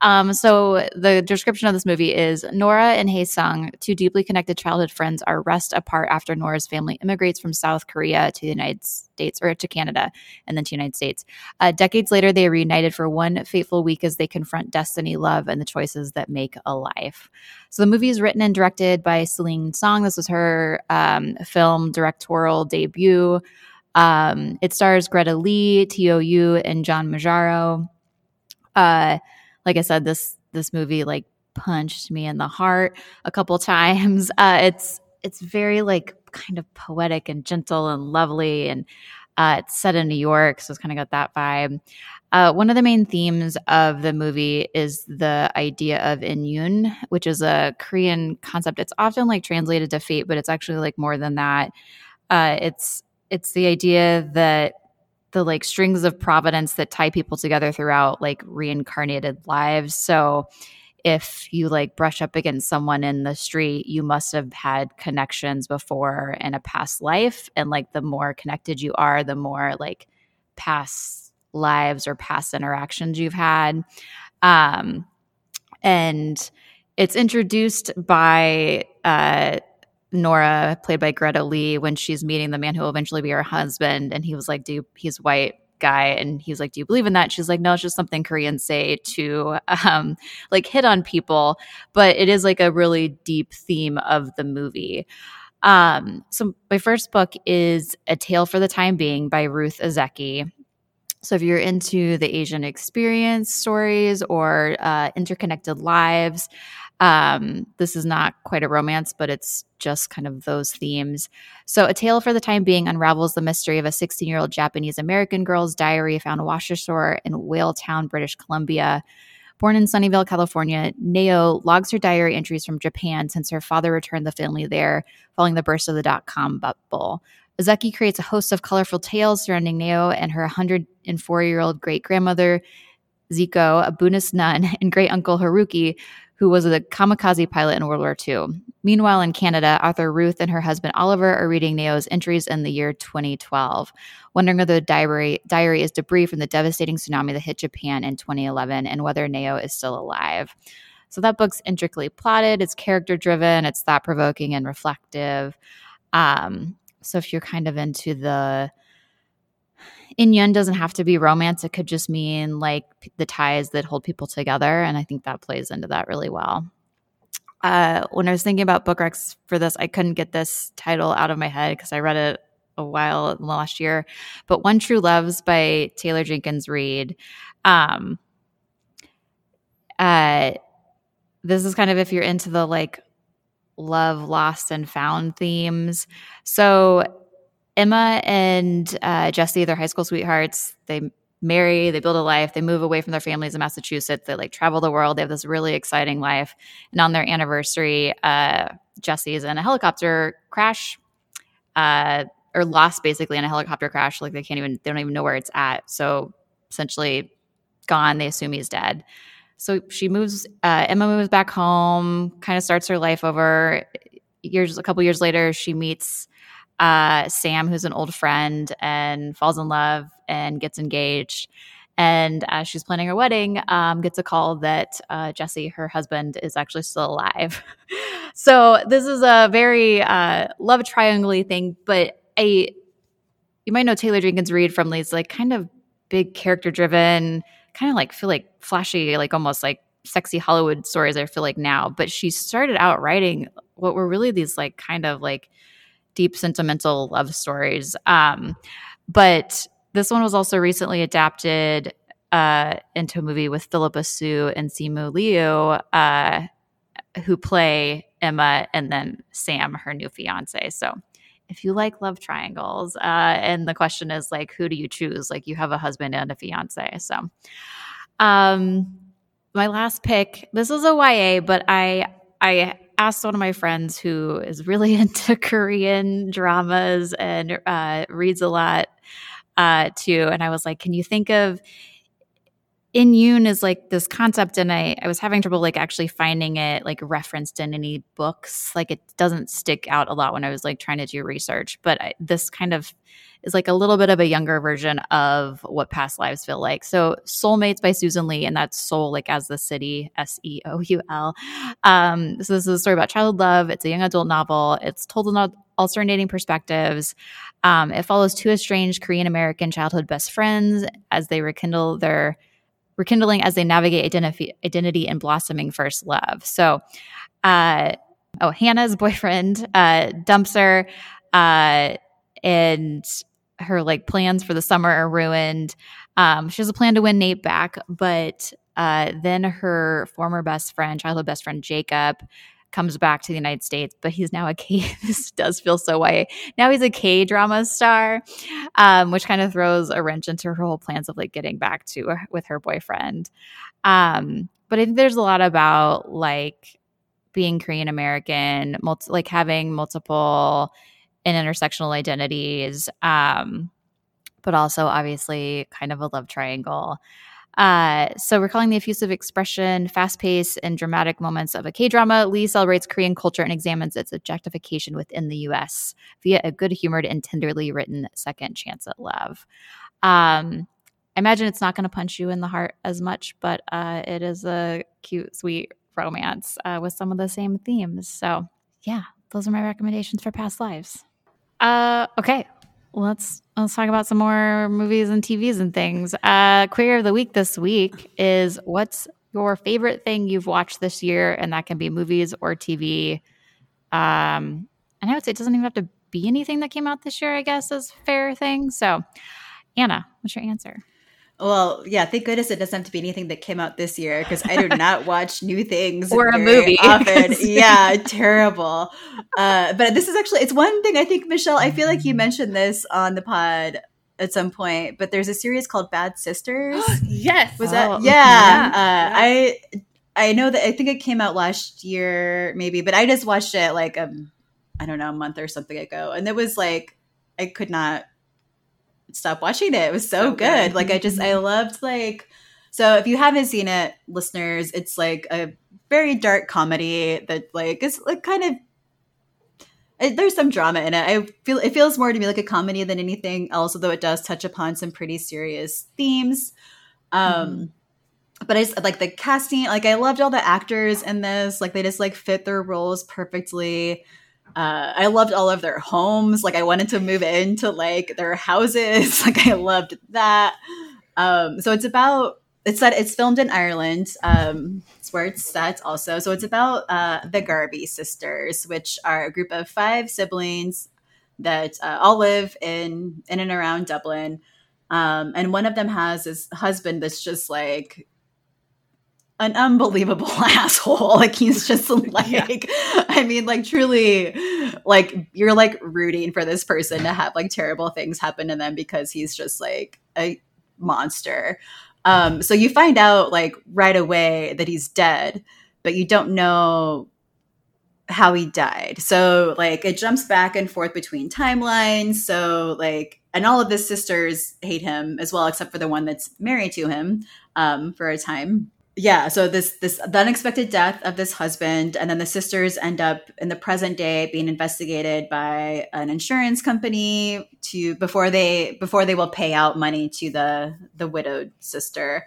Um, so the description of this movie is Nora and Hae Sung, two deeply connected childhood friends, are rest apart after Nora's family immigrates from South Korea to the United States or to Canada and then to the United States. Uh, decades later, they are reunited for one fateful week as they confront destiny, love, and the choices that make a life. So the movie is written and directed by Celine Song. This was her um, film directorial debut. Um, it stars Greta Lee, Teo Yoo, and John Magaro. Uh, like I said, this this movie like punched me in the heart a couple times. Uh, it's it's very like kind of poetic and gentle and lovely, and uh, it's set in New York, so it's kind of got that vibe. Uh, one of the main themes of the movie is the idea of inyun, which is a Korean concept. It's often like translated to fate, but it's actually like more than that. Uh, it's it's the idea that the like strings of providence that tie people together throughout like reincarnated lives. So if you like brush up against someone in the street, you must have had connections before in a past life. And like the more connected you are, the more like past lives or past interactions you've had. Um, and it's introduced by uh, Nora, played by Greta Lee, when she's meeting the man who will eventually be her husband. And he was like, Do he's white guy. And he's like do you believe in that? She's like no it's just something koreans say to um like hit on people. But it is like a really deep theme of the movie. Um so my first book is a tale for the time being by ruth ozeki so, if you're into the Asian experience stories or uh, interconnected lives, um, this is not quite a romance, but it's just kind of those themes. So, A Tale for the Time Being unravels the mystery of a 16 year old Japanese American girl's diary found washashore in Whaletown, British Columbia. Born in Sunnyvale, California, Nao logs her diary entries from Japan since her father returned the family there following the burst of the dot com bubble. Ozeki creates a host of colorful tales surrounding Nao and her 104 year old great grandmother, Jiko, a Buddhist nun, and great uncle Haruki, who was a kamikaze pilot in World War II. Meanwhile, in Canada, author Ruth and her husband Oliver are reading Nao's entries in the year 2012, wondering whether the diary, diary is debris from the devastating tsunami that hit Japan in 2011 and whether Nao is still alive. So that book's intricately plotted, it's character driven, it's thought provoking and reflective. Um, so if you're kind of into the Inhyun doesn't have to be romance. It could just mean like the ties that hold people together. And I think that plays into that really well. Uh, when I was thinking about book recs for this, I couldn't get this title out of my head because I read it a while last year. But One True Loves by Taylor Jenkins Reid. Um, uh, this is kind of if you're into the like love lost and found themes. So Emma and uh, Jesse, their high school sweethearts, they marry, they build a life, they move away from their families in Massachusetts, they like travel the world, they have this really exciting life. And on their anniversary, uh, is in a helicopter crash. Uh, or lost basically in a helicopter crash. Like they can't even they don't even know where it's at. So essentially gone. They assume he's dead. So she moves. Uh, Emma moves back home. Kind of starts her life over. Years a couple years later, she meets uh, Sam, who's an old friend, and falls in love and gets engaged. And as she's planning her wedding, um, gets a call that uh, Jesse, her husband, is actually still alive. so this is a very uh, love triangle thing, but a you might know Taylor Jenkins Reid from these like kind of big character driven, kind of like feel like flashy, like almost like sexy Hollywood stories. I feel like now, but she started out writing what were really these like kind of like deep sentimental love stories. Um, but this one was also recently adapted uh, into a movie with Philippa Soo and Simu Liu, uh, who play Emma and then Sam, her new fiance. So if you like love triangles, uh, and the question is like, who do you choose? Like you have a husband and a fiance. So, um, my last pick. This is a YA, but I I asked one of my friends who is really into Korean dramas and uh, reads a lot uh, too. And I was like, can you think of in Yoon is like this concept, and I, I was having trouble like actually finding it like referenced in any books. Like it doesn't stick out a lot when I was like trying to do research, but I, this kind of is like a little bit of a younger version of what past lives feel like. So Seoulmates by Susan Lee, and that's soul like as the city, S E O U L. Um, so this is a story about childhood love. It's a young adult novel. It's told in alternating perspectives. Um, it follows two estranged Korean American childhood best friends as they rekindle their rekindling as they navigate identity, identity and blossoming first love. So, uh, oh, Hannah's boyfriend uh, dumps her, uh, and her like plans for the summer are ruined. Um, she has a plan to win Nate back, but uh, then her former best friend, childhood best friend Jacob, comes back to the United States, but he's now a K. this does feel so white. Now he's a K drama star, um, which kind of throws a wrench into her whole plans of like getting back to with her boyfriend. Um, but I think there's a lot about like being Korean American, multi- like having multiple and intersectional identities, um, but also obviously kind of a love triangle. Uh, so, recalling the effusive expression, fast pace, and dramatic moments of a K drama, Lee celebrates Korean culture and examines its objectification within the US via a good humored and tenderly written second chance at love. Um, I imagine it's not going to punch you in the heart as much, but uh, it is a cute, sweet romance uh, with some of the same themes. So, yeah, those are my recommendations for past lives. Uh, okay, let's let's talk about some more movies and TVs and things. Uh, Query of the week this week is what's your favorite thing you've watched this year, and that can be movies or TV. Um, and I would say it doesn't even have to be anything that came out this year. I guess is fair thing. So, Anna, what's your answer? Well, yeah, thank goodness it doesn't have to be anything that came out this year because I do not watch new things or a movie often. yeah, terrible. Uh, but this is actually it's one thing I think Michelle. I feel like you mentioned this on the pod at some point, but there's a series called Bad Sisters. yes, was that? Oh, yeah, yeah. Uh, I I know that I think it came out last year, maybe, but I just watched it like um I don't know a month or something ago, and it was like I could not stop watching it. It was so, so good. good. Like I just I mm-hmm. loved like so if you haven't seen it, listeners, it's like a very dark comedy that like is like kind of it, there's some drama in it. I feel it feels more to me like a comedy than anything else, although it does touch upon some pretty serious themes. Um mm-hmm. But I just like the casting. Like I loved all the actors in this. Like they just like fit their roles perfectly. Uh, I loved all of their homes. Like I wanted to move into like their houses. Like I loved that. Um, so it's about it's that it's filmed in Ireland. Um, it's where it's set also. So it's about uh, the Garvey sisters, which are a group of five siblings that uh, all live in in and around Dublin. Um, and one of them has his husband that's just like an unbelievable asshole. Like he's just like, yeah. I mean, like truly, like you're like rooting for this person to have like terrible things happen to them because he's just like a monster. Um, so you find out like right away that he's dead, but you don't know how he died. So like it jumps back and forth between timelines. So like and all of his sisters hate him as well, except for the one that's married to him um, for a time. Yeah, so this this the unexpected death of this husband, and then the sisters end up in the present day being investigated by an insurance company to before they before they will pay out money to the the widowed sister.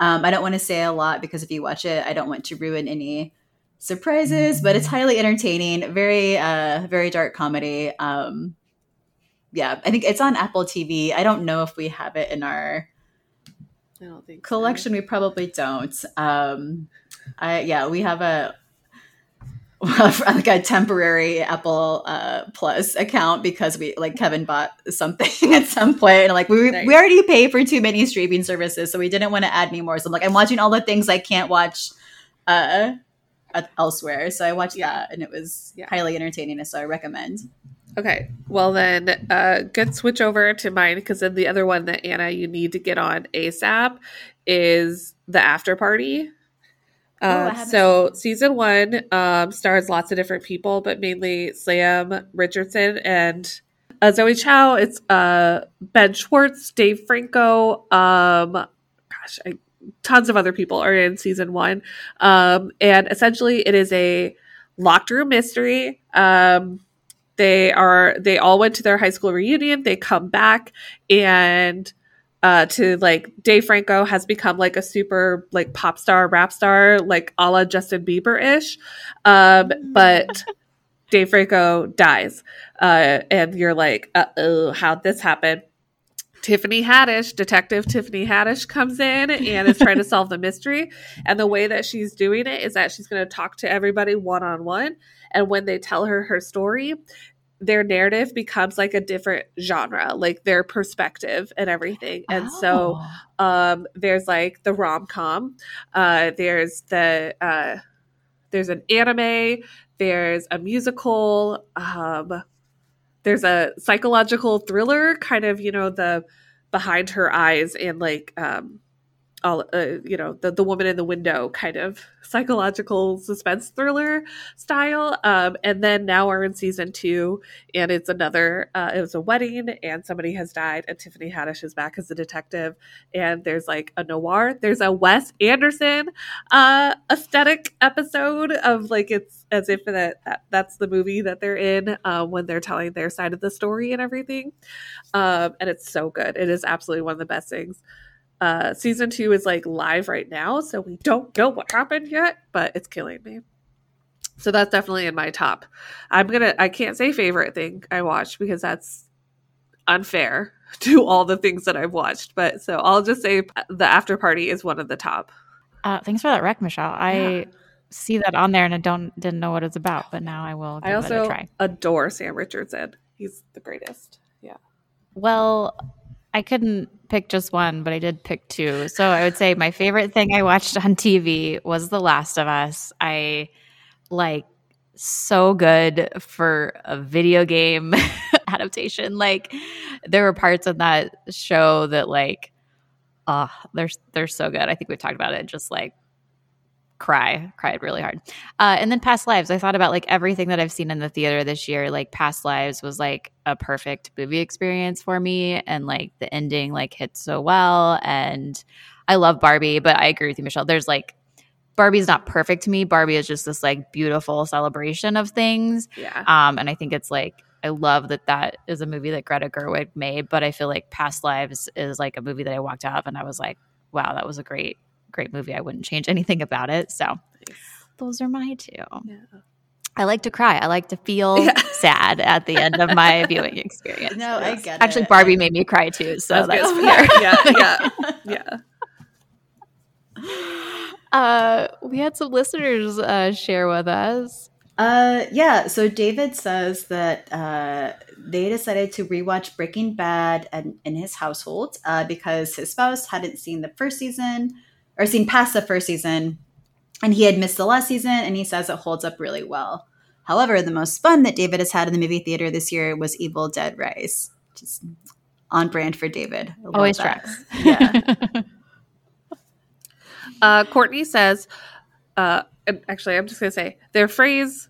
Um, I don't want to say a lot because if you watch it, I don't want to ruin any surprises, but it's highly entertaining. Very, uh, very dark comedy. Um, yeah, I think it's on Apple TV. I don't know if we have it in our I don't think collection. We probably don't. Um, I yeah, we have a like a temporary Apple uh, Plus account because we like Kevin bought something at some point and like we Nice. we already pay for too many streaming services, so we didn't want to add any more. So I'm like I'm watching all the things I can't watch uh, elsewhere. So I watched Yeah. that and it was Yeah. highly entertaining. So I recommend. Okay. Well, then, uh, good switch over to mine because then the other one that Anna you need to get on ASAP is the After Party. Oh, Uh, haven't so season one um, stars lots of different people, but mainly Sam Richardson and uh, Zoe Chao. It's uh, Ben Schwartz, Dave Franco. Um, gosh, I, tons of other people are in season one, um, and essentially it is a locked room mystery. Um, they are they all went to their high school reunion. They come back and uh, to like Dave Franco has become like a super like pop star, rap star, like a la Justin Bieber ish. Um, but Dave Franco dies, uh, and you're like, uh oh, how'd this happen? Tiffany Haddish, Detective Tiffany Haddish, comes in and is trying to solve the mystery. And the way that she's doing it is that she's going to talk to everybody one on one. And when they tell her her story, their narrative becomes like a different genre, like their perspective and everything. And so Oh. um, there's like the rom com, uh, there's the uh, there's an anime, there's a musical, um, there's a psychological thriller, kind of you know the behind her eyes and like um, all uh, you know the the woman in the window kind of psychological suspense thriller style. Um, and then now we're in season two and it's another uh, it was a wedding and somebody has died and tiffany haddish is back as a detective and there's like a noir. There's a wes anderson uh aesthetic episode of like it's as if that, that that's the movie that they're in uh, when they're telling their side of the story and everything. Um and it's so good. It is absolutely one of the best things uh season two is like live right now so we don't know what happened yet but it's killing me so that's definitely in my top i'm gonna i can't say favorite thing i watched because that's unfair to all the things that i've watched but so i'll just say the after party is one of the top Uh, thanks for that rec, Michelle. I Yeah. see that on there and I don't didn't know what it's about, but now I will i also try. adore sam richardson he's the greatest yeah Well, I couldn't pick just one, but I did pick two. So I would say my favorite thing I watched on TV was The Last of Us. I like so good for a video game adaptation. Like there were parts of that show that like uh they're they're so good. I think we've talked about it just like cry cried really hard. Uh, and then past lives. I thought about like everything that i've seen in the theater this year like past lives was like a perfect movie experience for me and like the ending like hit so well and i love barbie but i agree with you michelle. There's like barbie's not perfect to me. Barbie is just this like beautiful celebration of things. Yeah. Um and i think it's like i love that that is a movie that greta gerwig made but i feel like past lives is like a movie that i walked out of and i was like wow that was a great great movie i wouldn't change anything about it so those are my two yeah. i like to cry i like to feel Yeah. sad at the end of my viewing experience No, I get actually it. barbie made me cry too so That's that's fair yeah yeah yeah uh we had some listeners uh share with us Uh, yeah. So David says that uh, they decided to rewatch Breaking Bad and in his household uh, because his spouse hadn't seen the first season or seen past the first season, and he had missed the last season. And he says it holds up really well. However, the most fun that David has had in the movie theater this year was Evil Dead Rise, just on brand for David. Always that. tracks Yeah. Uh, Courtney says, uh, actually, I'm just going to say their phrase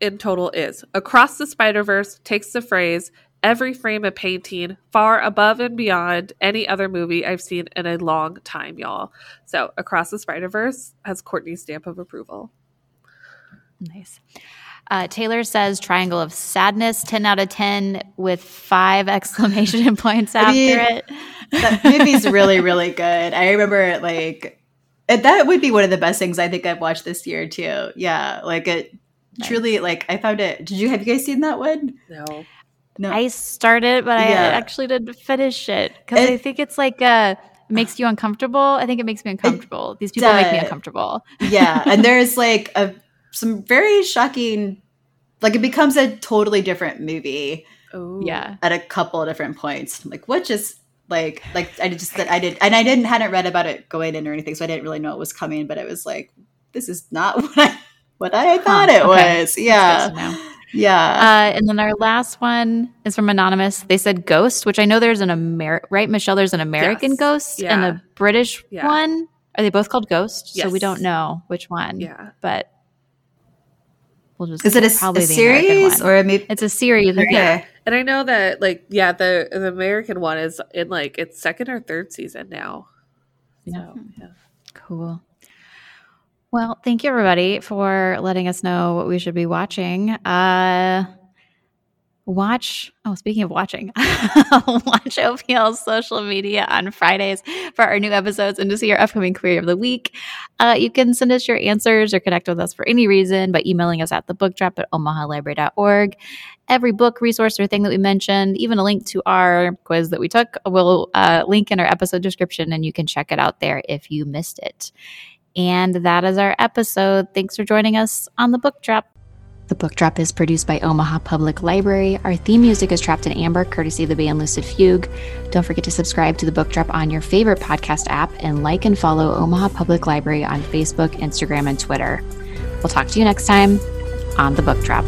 in total is Across the Spider Verse takes the phrase, every frame of painting, far above and beyond any other movie I've seen in a long time, y'all. So, Across the Spider Verse has Courtney's stamp of approval. Nice. Uh, Taylor says Triangle of Sadness, 10 out of 10 with five exclamation points after I mean, it. That movie's really, really good. I remember it like that would be one of the best things I think I've watched this year too. Yeah. Like it nice. truly like I found it. Did you have you guys seen that one? No. No. I started, but yeah. I actually didn't finish it because I think it's like uh makes you uncomfortable. I think it makes me uncomfortable. These people make me uncomfortable. yeah, and there's like a some very shocking like it becomes a totally different movie. Oh. Yeah. At a couple of different points. Like what just like like I just that I did and I didn't hadn't read about it going in or anything, so I didn't really know it was coming, but it was like this is not what I what I thought huh, it okay. was. Yeah. Yeah. Uh, and then our last one is from Anonymous. They said Ghost, which I know there's an American, right, Michelle? There's an American yes. Ghost yeah. and a British yeah. one. Are they both called Ghost? Yes. So we don't know which one. Yeah. But we'll just is it a, a series or a movie? It's a series. Okay. Yeah. And I know that, like, yeah, the the American one is in like its second or third season now. Yeah. So, yeah. Cool. Well, thank you everybody for letting us know what we should be watching. Uh, watch oh speaking of watching watch opl's social media on fridays for our new episodes and to see your upcoming query of the week. Uh, you can send us your answers or connect with us for any reason by emailing us at the book drop at omahalibrary.org every book resource or thing that we mentioned even a link to our quiz that we took will uh, link in our episode description and you can check it out there if you missed it and that is our episode. Thanks for joining us on the Book Drop. The Book Drop is produced by Omaha Public Library. Our theme music is Trapped in Amber, courtesy of the band Lucid Fugue. Don't forget to subscribe to the Book Drop on your favorite podcast app and like and follow Omaha Public Library on Facebook, Instagram, and Twitter. We'll talk to you next time on the Book Drop.